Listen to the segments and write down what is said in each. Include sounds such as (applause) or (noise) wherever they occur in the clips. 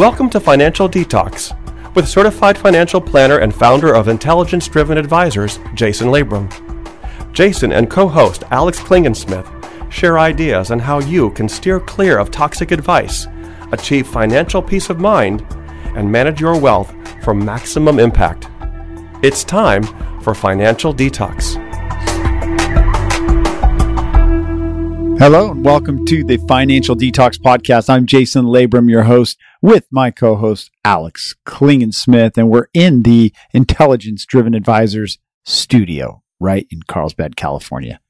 Welcome to Financial Detox with certified financial planner and founder of Intelligence Driven Advisors, Jason Labrum. Jason and co host Alex Klingensmith share ideas on how you can steer clear of toxic advice, achieve financial peace of mind, and manage your wealth for maximum impact. It's time for Financial Detox. Hello and welcome to the Financial Detox Podcast. I'm Jason Labrum, your host, with my co host, Alex Klingensmith, and we're in the Intelligence Driven Advisors studio right in Carlsbad, California.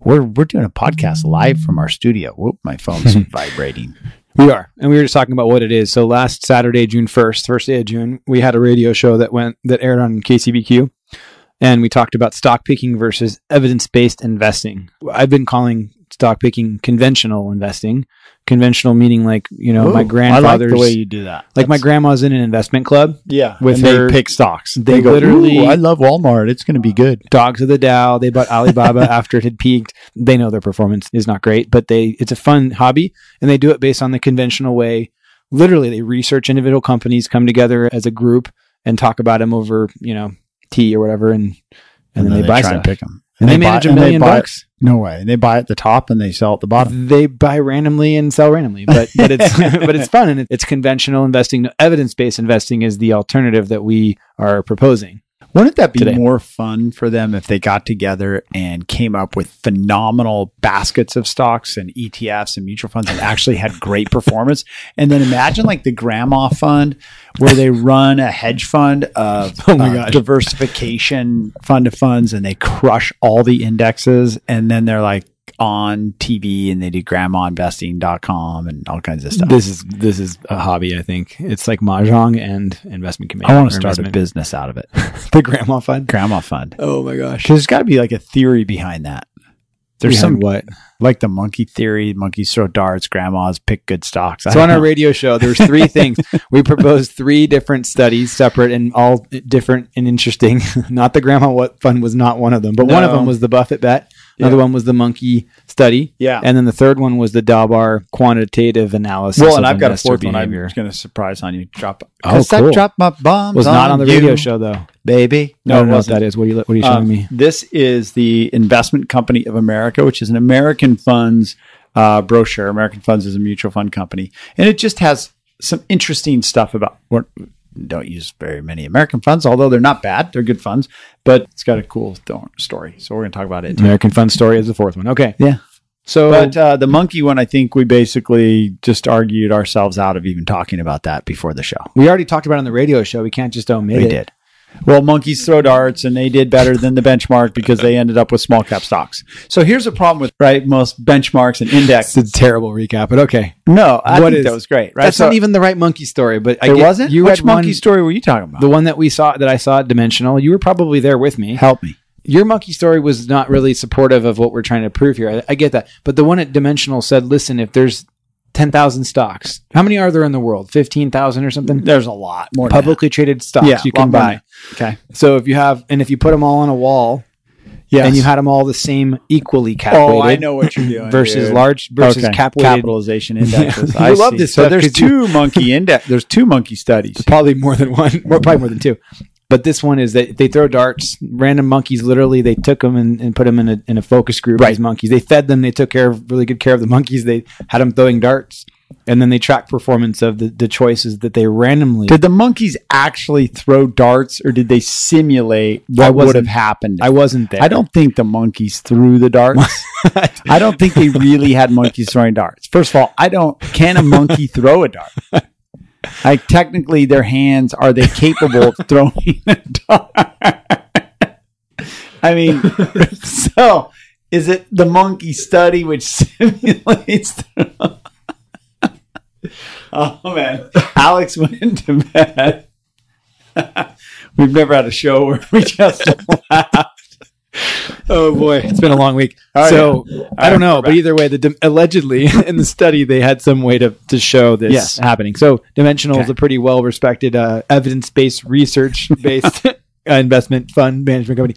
We're, we're doing a podcast live from our studio. Whoop, my phone's (laughs) vibrating. We are, and we were just talking about what it is. So last Saturday, June first, first day of June, we had a radio show that went that aired on KCBQ, and we talked about stock picking versus evidence based investing. I've been calling stock picking conventional investing. Conventional meaning like you know Ooh, my I like grandfather's the way you do that. like my grandma's in an investment club. yeah, with and her- they pick stocks. they go, literally- "Ooh, I love Walmart. It's going to be good. Dogs of the Dow. They bought Alibaba (laughs) after it had peaked. They know their performance is not great, but they it's a fun hobby and they do it based on the conventional way. Literally, they research individual companies, come together as a group, and talk about them over you know tea or whatever, and and, then, they, buy try stuff. and pick them. And they, manage a million bucks. No way. And they buy at the top and they sell at the bottom. They buy randomly and sell randomly, but but it's (laughs) but it's fun and it's conventional investing. Evidence based investing is the alternative that we are proposing. Wouldn't that be today. more fun for them if they got together and came up with phenomenal baskets of stocks and ETFs and mutual funds and actually had great (laughs) performance? And then imagine like the grandma fund where they run a hedge fund of (laughs) Oh uh, diversification fund of funds and they crush all the indexes and then they're like on TV and they do grandmainvesting.com and all kinds of stuff. This is this is a hobby. I think it's like mahjong and investment committee. I want to start a business out of it. (laughs) the grandma fund. Grandma fund. Oh my gosh! There's got to be like a theory behind that. There's Behind some what? like the monkey theory. Monkeys throw darts. Grandmas pick good stocks. I So on don't our radio show, there's three (laughs) things. We proposed three different studies, separate and all different and interesting. (laughs) not the grandma what fund was not one of them, but one of them was the Buffett bet. Another Yeah. one was the monkey study. yeah. And then the third one was the Dalbar quantitative analysis. well, of and I've got a investor fourth one. I'm going to surprise on you. Drop. Oh, cool. I drop my bombs. was not on the radio you, show though. baby. I don't it know what that is. What are you What are you showing Um, me? This is the Investment Company of America, which is an American funds uh, brochure. American Funds is a mutual fund company, and it just has some interesting stuff about. What, don't use very many American funds, although they're not bad. They're good funds, but it's got a cool sto- story. So we're going to talk about it. American Fund Story is the fourth one. Okay. Yeah. So But uh, the monkey one, I think we basically just argued ourselves out of even talking about that before the show. we already talked about it on the radio show. We can't just omit We it. did. Well, monkeys throw darts, and they did better than the benchmark because they ended up with small cap stocks. So here's a problem with right most benchmarks and It's indexes. a terrible recap, but okay. No, I What think is- that was great. Right? That's So not even the right monkey story, but I it get- wasn't. You Which monkey one, story were you talking about? the one that we saw that I saw at Dimensional. You were probably there with me. Help me. Your monkey story was not really supportive of what we're trying to prove here. I, I get that, but the one at Dimensional said, "Listen, if there's ten thousand stocks, how many are there in the world? Fifteen thousand or something? There's a lot more Publicly traded stocks Yeah, you can buy. Okay. So if you have, and if you put them all on a wall, Yeah. and you had them all the same equally cap Oh, I know what you're (clears throat) doing. versus dude. large versus Okay. cap capitalization indexes. (laughs) I love see. this So there's two monkey (laughs) index. There's two monkey studies. probably more than one, more, probably more than two. But this one is that they throw darts, random monkeys. Literally, they took them and, and put them in a, in a focus group. Right. These monkeys, they fed them. They took care of really good care of the monkeys. They had them throwing darts, and then they track performance of the, the choices that they randomly. Did the monkeys actually throw darts, or did they simulate what would have happened? I wasn't there. I don't think the monkeys threw the darts. (laughs) I don't think they really had monkeys throwing darts. First of all, I don't. Can a monkey throw a dart? (laughs) Like technically, their hands are they capable of throwing a dart? (laughs) I mean, (laughs) so is it the monkey study which (laughs) simulates? oh man, Alex went to bed. We've never had a show where we just laughed. Oh boy, it's been a long week. Oh, so I don't know, we're but either way, the allegedly (laughs) in the study they had some way to, to show this Yes. happening. So Dimensional is Okay. a pretty well respected, uh, evidence based, research based uh, (laughs) investment fund management company.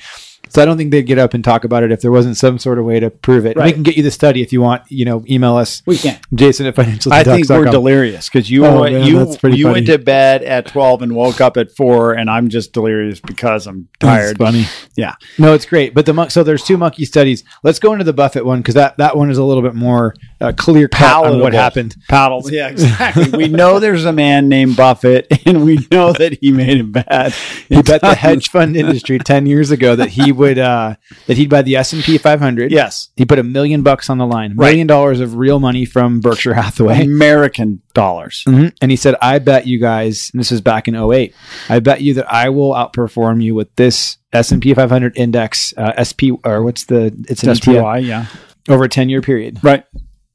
So I don't think they'd get up and talk about it if there wasn't some sort of way to prove it. We can get you the study if you want. You know, email us. We can't. Jason at financial. I think we're delirious because you Oh, went, man, you that's you went to bed at twelve and woke up at four, and I'm just delirious because I'm tired. funny. Yeah. No, it's great. But the mon- so there's two monkey studies. Let's go into the Buffett one because that that one is a little bit more uh, clear cut on what happened. Paddle. Yeah, exactly. we know there's a man named Buffett, (laughs) and we know that he made it bad. He bet the hedge fund industry (laughs) ten years ago that he would uh, that he'd buy the S and P 500. Yes, He put a million bucks on the line, Right. million dollars of real money from Berkshire Hathaway. American dollars. Mhm. And he said, I bet you guys, and this is back in 08, I bet you that I will outperform you with this S&P 500 index, uh, SP, or what's the, it's an ETF, SPY, yeah, over a 10 year period. right.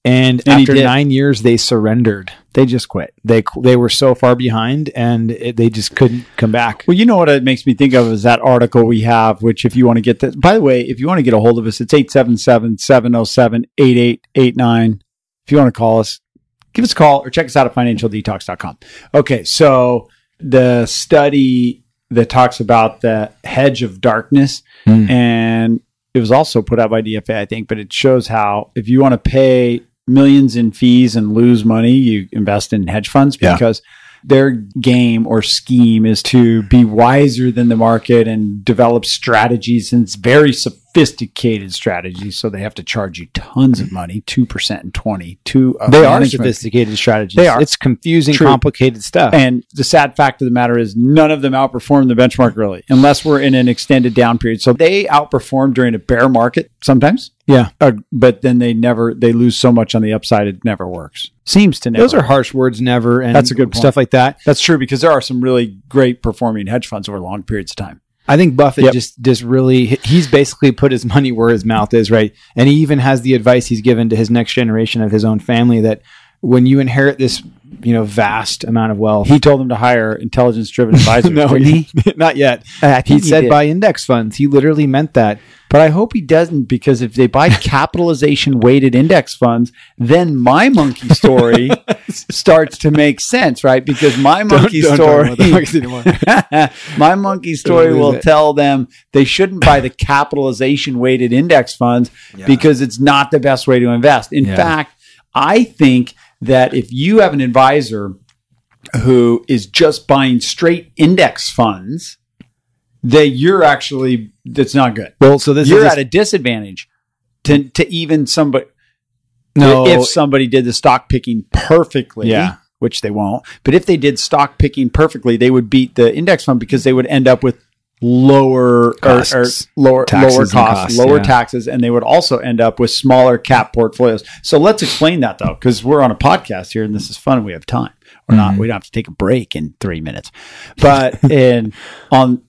And, And after nine years, they surrendered. They just quit. They, they were so far behind and it, they just couldn't come back. Well, you know what it makes me think of is that article we have, which if you want to get that, by the way, if you want to get a hold of us, it's 877-707-8889. If you want to call us, give us a call or check us out at financialdetox.com. Okay. So the study that talks about the hedge of darkness Hmm. and it was also put out by DFA, I think, but it shows how if you want to pay millions in fees and lose money, you invest in hedge funds Yeah. because their game or scheme is to be wiser than the market and develop strategies and it's very sophisticated strategies so they have to charge you tons of money 2% and 20 to a They are sophisticated strategies. They are. It's confusing, True. complicated stuff. and the sad fact of the matter is, none of them outperform the benchmark really, unless we're in an extended down period. So they outperform during a bear market sometimes, yeah. uh, but then they never they lose so much on the upside it never works. Seems to never. Those are harsh words, never. And That's a good point. stuff like that. That's true because there are some really great performing hedge funds over long periods of time. I think Buffett Yep. just just really he's basically put his money where his mouth is, right? And he even has the advice he's given to his next generation of his own family that when you inherit this, you know, vast amount of wealth, He told them to hire intelligence driven (laughs) advisors. no, he? (laughs) not yet. He said did. buy index funds. He literally meant that. But I hope he doesn't because if they buy (laughs) capitalization weighted index funds, then my monkey story starts to make sense, right? Because my monkey don't story, the (laughs) my monkey story will it. tell them they shouldn't buy the capitalization weighted index funds because it's not the best way to invest. In Yeah. fact, I think that if you have an advisor who is just buying straight index funds, that you're actually that's not good Well, so this you're is at a disadvantage to to even somebody no. if somebody did the stock picking perfectly Yeah. which they won't but if they did stock picking perfectly they would beat the index fund because they would end up with lower or, Costs. or lower Taxes lower and costs, costs, lower yeah. taxes and they would also end up with smaller cap portfolios so let's explain that though because we're on a podcast here and this is fun and we have time or not Mm-hmm. we don't have to take a break in three minutes but (laughs) in on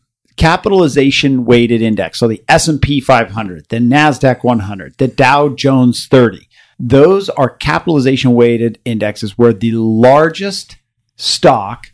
capitalization weighted index so the s&p 500 the nasdaq 100 the dow jones 30 those are capitalization weighted indexes where the largest stock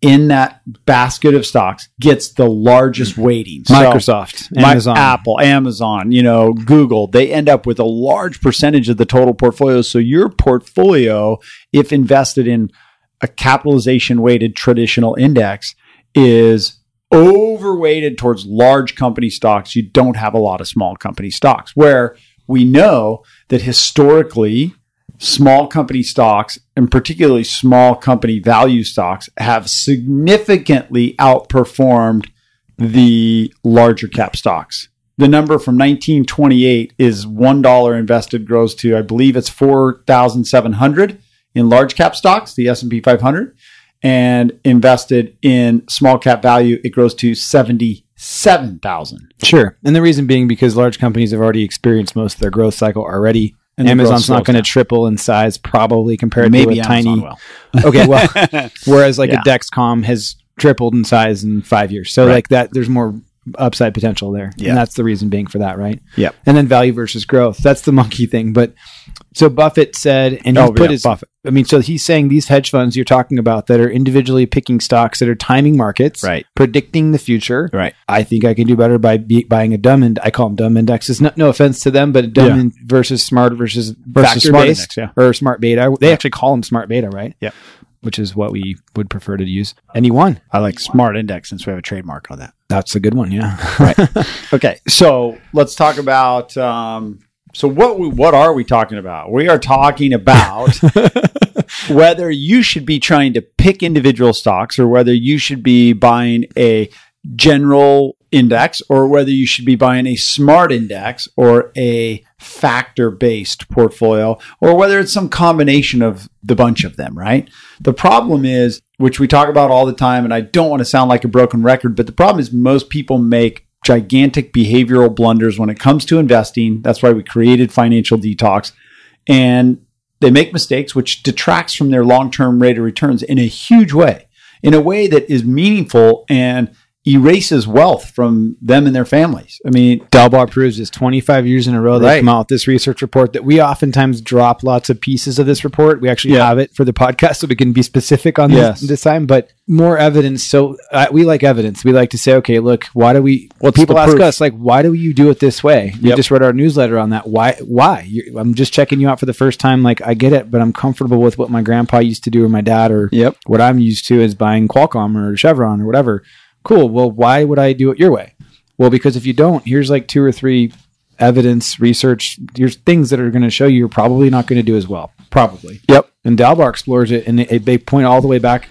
in that basket of stocks gets the largest mm-hmm. weighting So- Microsoft, my- Amazon, Apple, Amazon, you know, Google, they end up with a large percentage of the total portfolio. So your portfolio, if invested in a capitalization weighted traditional index, is overweighted towards large company stocks. You don't have a lot of small company stocks where we know that historically small company stocks and particularly small company value stocks have significantly outperformed the larger cap stocks. The number from 1928 is $1 invested grows to I believe it's 4,700 in large cap stocks, the S&P 500, and invested in small cap value it grows to 77,000. Sure. And the reason being because large companies have already experienced most of their growth cycle already. And Amazon's not going to triple in size, probably compared Maybe to a Amazon tiny. will. (laughs) Okay, well, (laughs) whereas like Yeah. a Dexcom has tripled in size in five years, so Right. like that, there's more upside potential there, Yeah. and that's the reason being for that, right? Yep. And then value versus growth, that's the monkey thing. But so Buffett said, and he Oh, put yeah, his. Buffett. I mean, so he's saying these hedge funds you're talking about that are individually picking stocks that are timing markets, Right. predicting the future, Right. I think I can do better by be, buying a dumb and I call them dumb indexes. No, no offense to them, but a dumb Yeah. in- versus smart versus, Versus smart based index, yeah. or smart beta. They actually call them smart beta, right? Yeah. which is what we would prefer to use. He won. I like Smart Index since we have a trademark on that. That's a good one. Yeah. Right. (laughs) Okay, so let's talk about. Um, so what we, what are we talking about? We are talking about (laughs) whether you should be trying to pick individual stocks or whether you should be buying a general index or whether you should be buying a smart index or a factor based portfolio or whether it's some combination of the bunch of them, right? The problem is, which we talk about all the time, and I don't want to sound like a broken record, but the problem is most people make gigantic behavioral blunders when it comes to investing. That's why we created Financial Detox. And they make mistakes, which detracts from their long term rate of returns in a huge way, in a way that is meaningful and erases wealth from them and their families. I mean, Dalbar proves this 25 years in a row. They've Right. come out with this research report that we oftentimes drop lots of pieces of this report. We actually Yeah. have it for the podcast so we can be specific on Yes. this, this time, but more evidence. So uh, we like evidence. We like to say, okay, look, why do we, What's people ask proof? us, like, why do you do it this way? You Yep. just read our newsletter on that. Why, why? you I'm just checking you out for the first time. Like, I get it, but I'm comfortable with what my grandpa used to do or my dad or Yep. what I'm used to is buying Qualcomm or Chevron or whatever. Cool. Well, why would I do it your way? Well, because if you don't, here's like two or three evidence, research, here's things that are going to show you you're probably not going to do as well. Probably. Yep. And Dalbar explores it and they, they point all the way back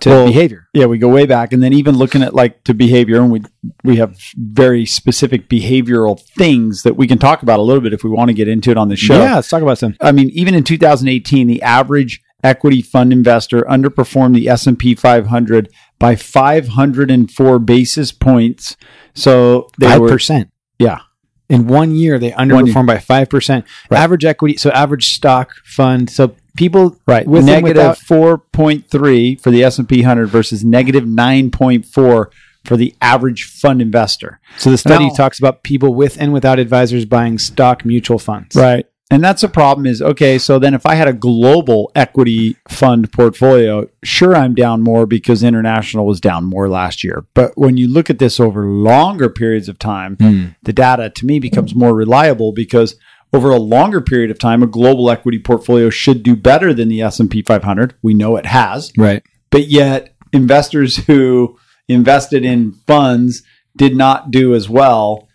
to Well, behavior. Yeah, we go way back, and then even looking at like to behavior, and we we have very specific behavioral things that we can talk about a little bit if we want to get into it on the show. Yeah, let's talk about some. I mean, even in 2018, the average equity fund investor underperformed the S&P 500 by 504 basis points. So they Five were percent. yeah, In one year, they underperformed by five percent. Right. Average equity, so average stock fund. So people right. with and 4.3 for the S&P 100 versus negative 9.4 for the average fund investor. So the study Now- talks about people with and without advisors buying stock mutual funds. Right. And that's a problem is okay, so then if I had a global equity fund portfolio, sure I'm down more because international was down more last year. But when you look at this over longer periods of time, Hmm. the data to me becomes more reliable because over a longer period of time a global equity portfolio should do better than the S&P 500. We know it has. Right. But yet investors who invested in funds did not do as well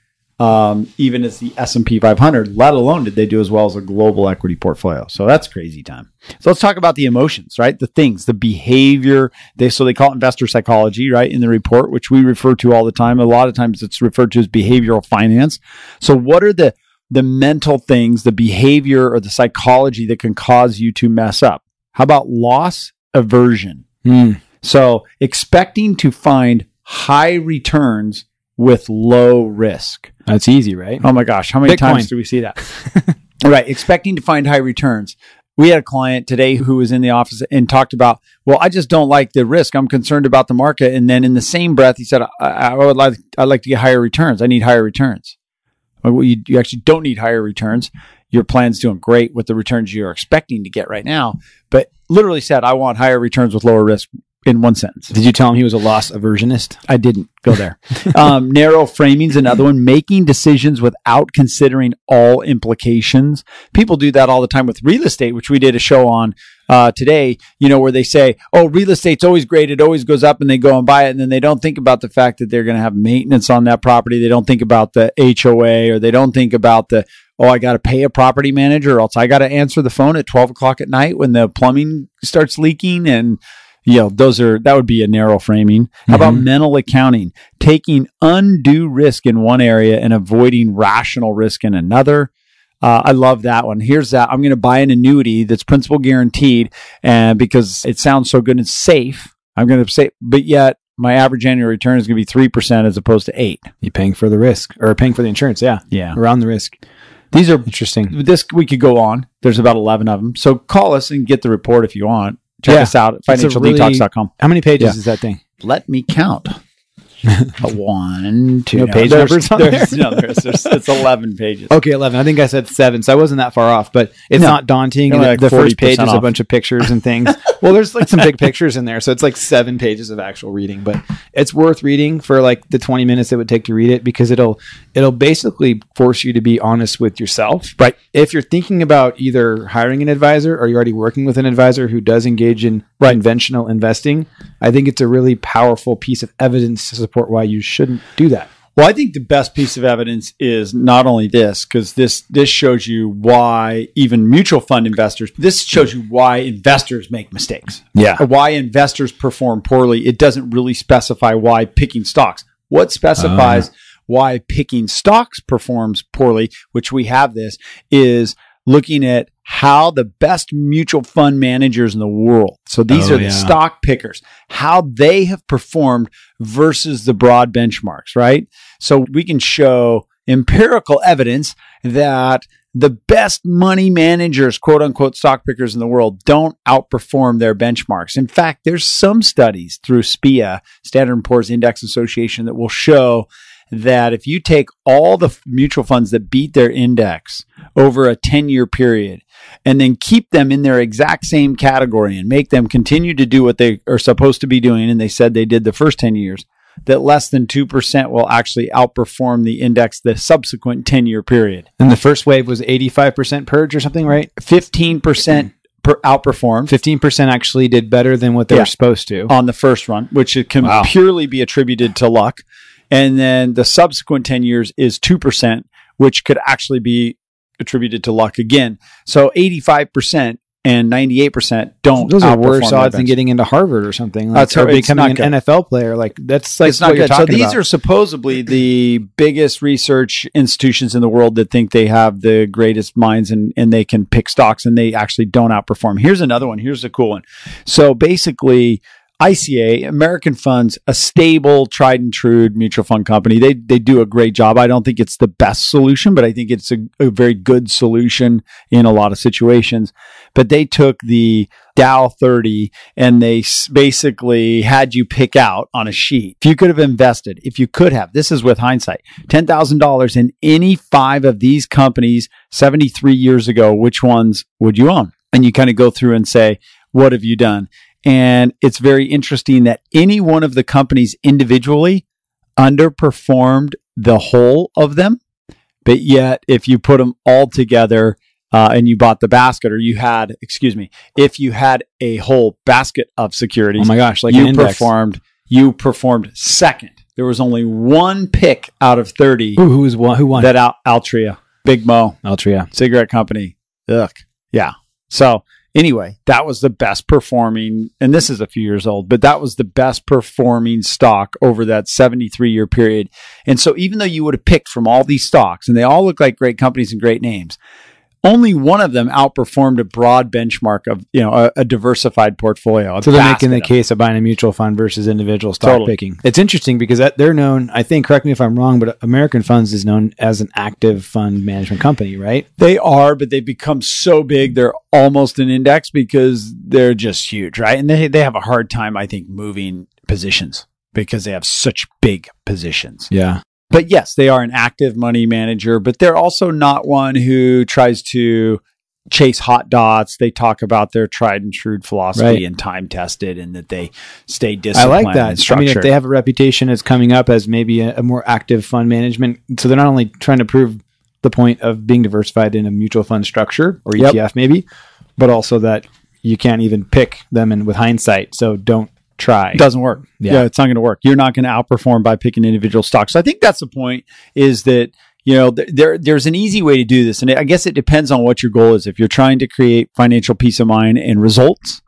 um, even as the S&P 500, let alone did they do as well as a global equity portfolio. So that's crazy time. So let's talk about the emotions, right? The things, the behavior. They so they call it investor psychology, right? In the report, which we refer to all the time. A lot of times it's referred to as behavioral finance. So what are the the mental things, the behavior or the psychology that can cause you to mess up? How about loss aversion? Hmm. So expecting to find high returns with low risk. That's easy, right? Oh my gosh, how many Bitcoin. times do we see that? (laughs) right, expecting to find high returns. We had a client today who was in the office and talked about, well, I just don't like the risk. I'm concerned about the market. And then in the same breath, he said, I, I would like, I'd like to get higher returns. I need higher returns. Well, you, you actually don't need higher returns. Your plan's doing great with the returns you're expecting to get right now. But literally said, I want higher returns with lower risk in one sentence. Did you tell him he was a loss aversionist? I didn't go there. (laughs) um, narrow framing's another one. Making decisions without considering all implications. People do that all the time with real estate, which we did a show on uh, today. You know, where they say, "Oh, real estate's always great; it always goes up," and they go and buy it, and then they don't think about the fact that they're going to have maintenance on that property. They don't think about the HOA, or they don't think about the oh, I got to pay a property manager, or else I got to answer the phone at twelve o'clock at night when the plumbing starts leaking and you know those are that would be a narrow framing. How about Mhm. mental accounting? Taking undue risk in one area and avoiding rational risk in another. Uh, i love that one. Here's that. I'm going to buy an annuity that's principal guaranteed and because it sounds so good and safe i'm going to say but yet my average annual return is going to be 3% as opposed to 8 You're paying for the risk or paying for the insurance? Yeah, yeah. Around the risk. these are Interesting. this we could go on. There's about 11 of them. So call us and get the report if you want check Yeah. us out at It's a really- How many pages Yeah. is that thing? let me count one, two, No page there's- numbers on there's- there? No, there's, there's, (laughs) it's 11 pages. Okay, eleven. I think I said seven, so I wasn't that far off. But it's No. not daunting. Like the first page 40% is a bunch of pictures and things. (laughs) well, there's like some big pictures in there, so it's like seven pages of actual reading. But it's worth reading for like the twenty minutes it would take to read it because it'll it'll basically force you to be honest with yourself. Right. If you're thinking about either hiring an advisor or you're already working with an advisor who does engage in conventional investing, I think it's a really powerful piece of evidence to support why you shouldn't do that. Well, I think the best piece of evidence is not only this, because this this shows you why even mutual fund investors. This shows you why investors make mistakes. Yeah. Or why investors perform poorly. It doesn't really specify why picking stocks. What specifies ah. why picking stocks performs poorly, which we have this, is looking at how the best mutual fund managers in the world. So these Oh, are the yeah. stock pickers, how they have performed versus the broad benchmarks, right? So we can show empirical evidence that the best money managers, quote unquote, stock pickers in the world don't outperform their benchmarks. In fact, there's some studies through SPIA, Standard & Poor's Index Association, that will show that if you take all the mutual funds that beat their index over a 10 year period and then keep them in their exact same category and make them continue to do what they are supposed to be doing, and they said they did the first 10 years, that less than 2% will actually outperform the index the subsequent 10 year period. And the first wave was 85% purge or something, right? 15% per outperformed 15% actually did better than what they Yeah. were supposed to. on the first run, which it can Wow. purely be attributed to luck. And then the subsequent 10 years is 2%, which could actually be attributed to luck again. So 85% and 98% don't. Those are worse odds than getting into Harvard or something. Like, That's or becoming an good. NFL player. Like that's like it's not good. So these about. are supposedly the biggest research institutions in the world that think they have the greatest minds and, and they can pick stocks and they actually don't outperform. Here's another one. Here's a cool one. So basically, ICA, American Funds, a stable, tried and true mutual fund company. They they do a great job. I don't think it's the best solution, but I think it's a, a very good solution in a lot of situations. But they took the Dow 30 and they basically had you pick out on a sheet. If you could have invested, if you could have, this is with hindsight, $10,000 in any five of these companies 73 years ago, which ones would you own? And you kind of go through and say, what have you done? And it's very interesting that any one of the companies individually underperformed the whole of them. But yet, if you put them all together, uh, and you bought the basket, or you had, excuse me, if you had a whole basket of securities, oh my gosh, like you performed, you performed second. There was only one pick out of thirty Who, who was won? Who won? that Al- Altria, Big Mo, Altria. cigarette company. Ugh, yeah. So anyway, that was the best performing, and this is a few years old, but that was the best performing stock over that 73 year period. And so even though you would have picked from all these stocks, and they all look like great companies and great names, only one of them outperformed a broad benchmark of you know a, a diversified portfolio. a So they're making the of- case of buying a mutual fund versus individual stock Totally. picking. It's interesting because that, they're known. I think. Correct me if I'm wrong, but American Funds is known as an active fund management company, right? They are, but they've become so big they're almost an index because they're just huge, right? And they they have a hard time, I think, moving positions because they have such big positions. Yeah. But yes, they are an active money manager, but they're also not one who tries to chase hot dots. They talk about their tried and true philosophy Right. and time tested and that they stay disciplined. I like that. and I mean, if they have a reputation as coming up as maybe a, a more active fund management, so they're not only trying to prove the point of being diversified in a mutual fund structure or Yep. ETF, maybe, but also that you can't even pick them in with hindsight. So don't try. It doesn't work. Yeah. Yeah. it's not going to work. You're not going to outperform by picking individual stocks. So I think that's the point is that, you know, th- there, there's an easy way to do this. And I guess it depends on what your goal is. If you're trying to create financial peace of mind and results,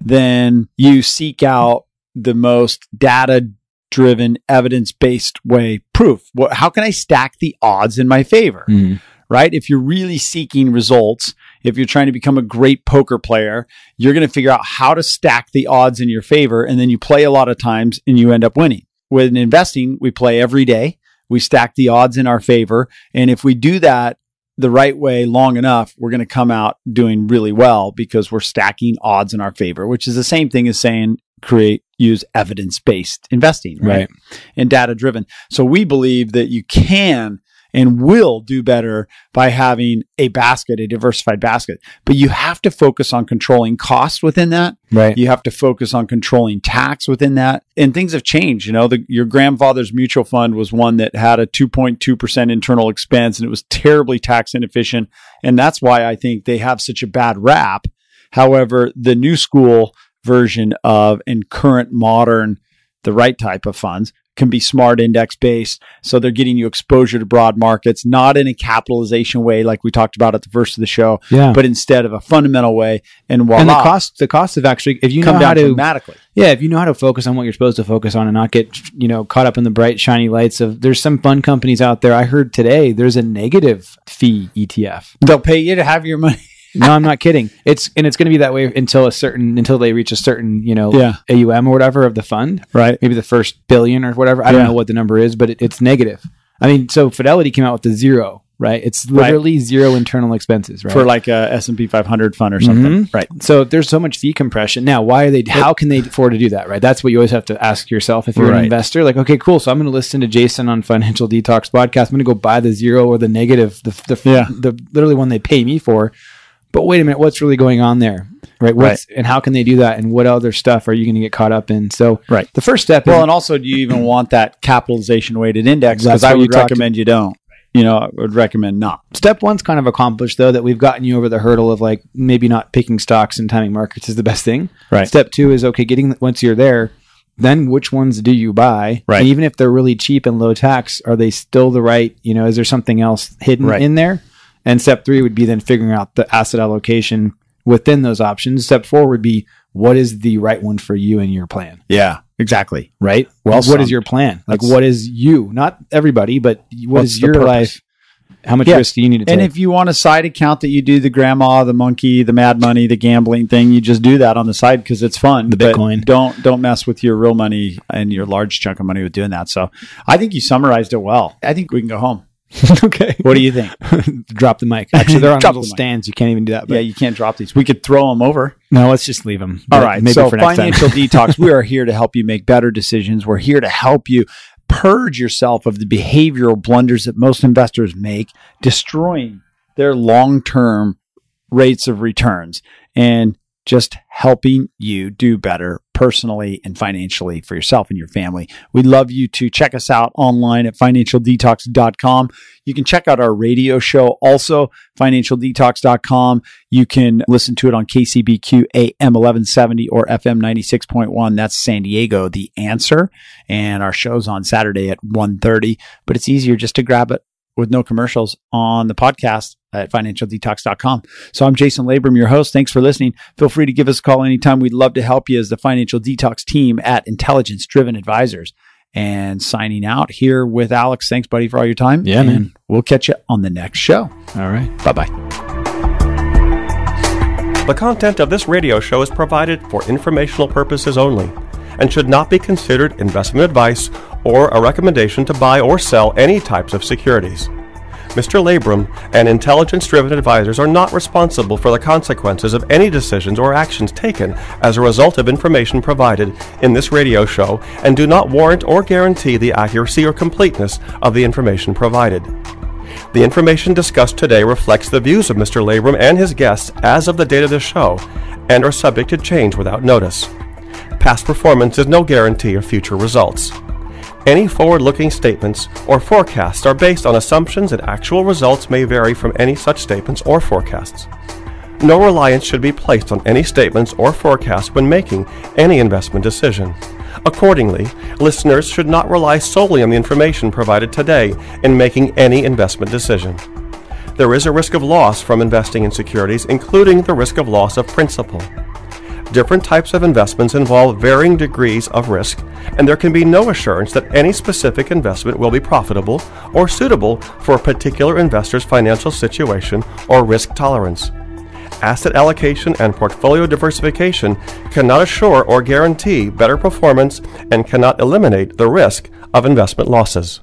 then you seek out the most data driven, evidence based way proof. What, how can I stack the odds in my favor? Mhm. right? If you're really seeking results, if you're trying to become a great poker player, you're going to figure out how to stack the odds in your favor. And then you play a lot of times and you end up winning. With investing, we play every day. We stack the odds in our favor. And if we do that the right way long enough, we're going to come out doing really well because we're stacking odds in our favor, which is the same thing as saying create use evidence based investing, right? Right. And data driven. So we believe that you can and will do better by having a basket, a diversified basket. But you have to focus on controlling costs within that. Right. You have to focus on controlling tax within that. And things have changed. You know, the, your grandfather's mutual fund was one that had a 2.2% internal expense and it was terribly tax inefficient. And that's why I think they have such a bad rap. However, the new school version of and current modern, the right type of funds can be smart index based. So they're getting you exposure to broad markets, not in a capitalization way like we talked about at the first of the show, Yeah. but instead of a fundamental way. And voila, and the cost, the cost of actually, if you come know how down to, dramatically. yeah, if you know how to focus on what you're supposed to focus on and not get, you know, caught up in the bright shiny lights of. There's some fun companies out there. I heard today there's a negative fee ETF. They'll pay you to have your money. No, I'm not kidding. It's and it's going to be that way until a certain until they reach a certain you know Yeah. AUM or whatever of the fund. Right. Maybe the first billion or whatever. I don't know what the number is, but it, it's negative. I mean, so Fidelity came out with the zero, right? It's Right. literally zero internal expenses, right? For like a S&P 500 fund or something. Mhm. Right. so there's so much fee compression now, why are they? How can they afford to do that? Right. That's what you always have to ask yourself if you're Right. an investor. Like, okay, cool. So I'm going to listen to Jason on Financial Detox podcast. I'm going to go buy the zero or the negative, the the, Yeah. the literally one they pay me for. But wait a minute, what's really going on there? Right. What's and how can they do that? And what other stuff are you going to get caught up in? So Right. the first step Well, is and also, do you even want that capitalization weighted index? Because I would recommend you don't. You know, I would recommend not. step one's kind of accomplished though that we've gotten you over the hurdle of like maybe not picking stocks and timing markets is the best thing. Right. Step two is okay, getting once you're there, then which ones do you buy? Right. And even if they're really cheap and low tax, are they still the right? You know, is there something else hidden Right. in there? And step three would be then figuring out the asset allocation within those options. Step four would be what is the right one for you and your plan, Yeah, exactly. right? Well what summed. is your plan? Like, That's- what is you? Not everybody, but What's your life? How much Yeah. risk do you need to take? And if you want a side account that you do the grandma, the monkey, the mad money, the gambling thing, you just do that on the side because it's fun. The Bitcoin. Don't don't mess with your real money and your large chunk of money with doing that. So I think you summarized it well. I think we can go home. (laughs) okay. What do you think? (laughs) drop the mic. Actually, they're on little the stands. You can't even do that. But yeah, you can't drop these. We could throw them over. no, let's just leave them. All right. Maybe so for next financial (laughs) detox, we are here to help you make better decisions. We're here to help you purge yourself of the behavioral blunders that most investors make, destroying their long-term rates of returns and just helping you do better personally and financially for yourself and your family. We'd love you to check us out online at financialdetox.com. You can check out our radio show also, financialdetox.com. You can listen to it on KCBQ AM 1170 or FM 96.1. That's San Diego, the answer. And our show's on Saturday at 1.30, but it's easier just to grab it with no commercials on the podcast at financialdetox.com. So I'm Jason Labrum, your host. Thanks for listening. Feel free to give us a call anytime. We'd love to help you as the financial detox team at Intelligence Driven Advisors. And signing out here with Alex. Thanks, buddy, for all your time. Yeah, And man. We'll catch you on the next show. All right. Bye bye. The content of this radio show is provided for informational purposes only and should not be considered investment advice or a recommendation to buy or sell any types of securities. Mr. Labrum and intelligence driven advisors are not responsible for the consequences of any decisions or actions taken as a result of information provided in this radio show and do not warrant or guarantee the accuracy or completeness of the information provided. The information discussed today reflects the views of Mr. Labrum and his guests as of the date of this show and are subject to change without notice. Past performance is no guarantee of future results. Any forward looking statements or forecasts are based on assumptions, and actual results may vary from any such statements or forecasts. No reliance should be placed on any statements or forecasts when making any investment decision. Accordingly, listeners should not rely solely on the information provided today in making any investment decision. There is a risk of loss from investing in securities, including the risk of loss of principal. Different types of investments involve varying degrees of risk, and there can be no assurance that any specific investment will be profitable or suitable for a particular investor's financial situation or risk tolerance. Asset allocation and portfolio diversification cannot assure or guarantee better performance and cannot eliminate the risk of investment losses.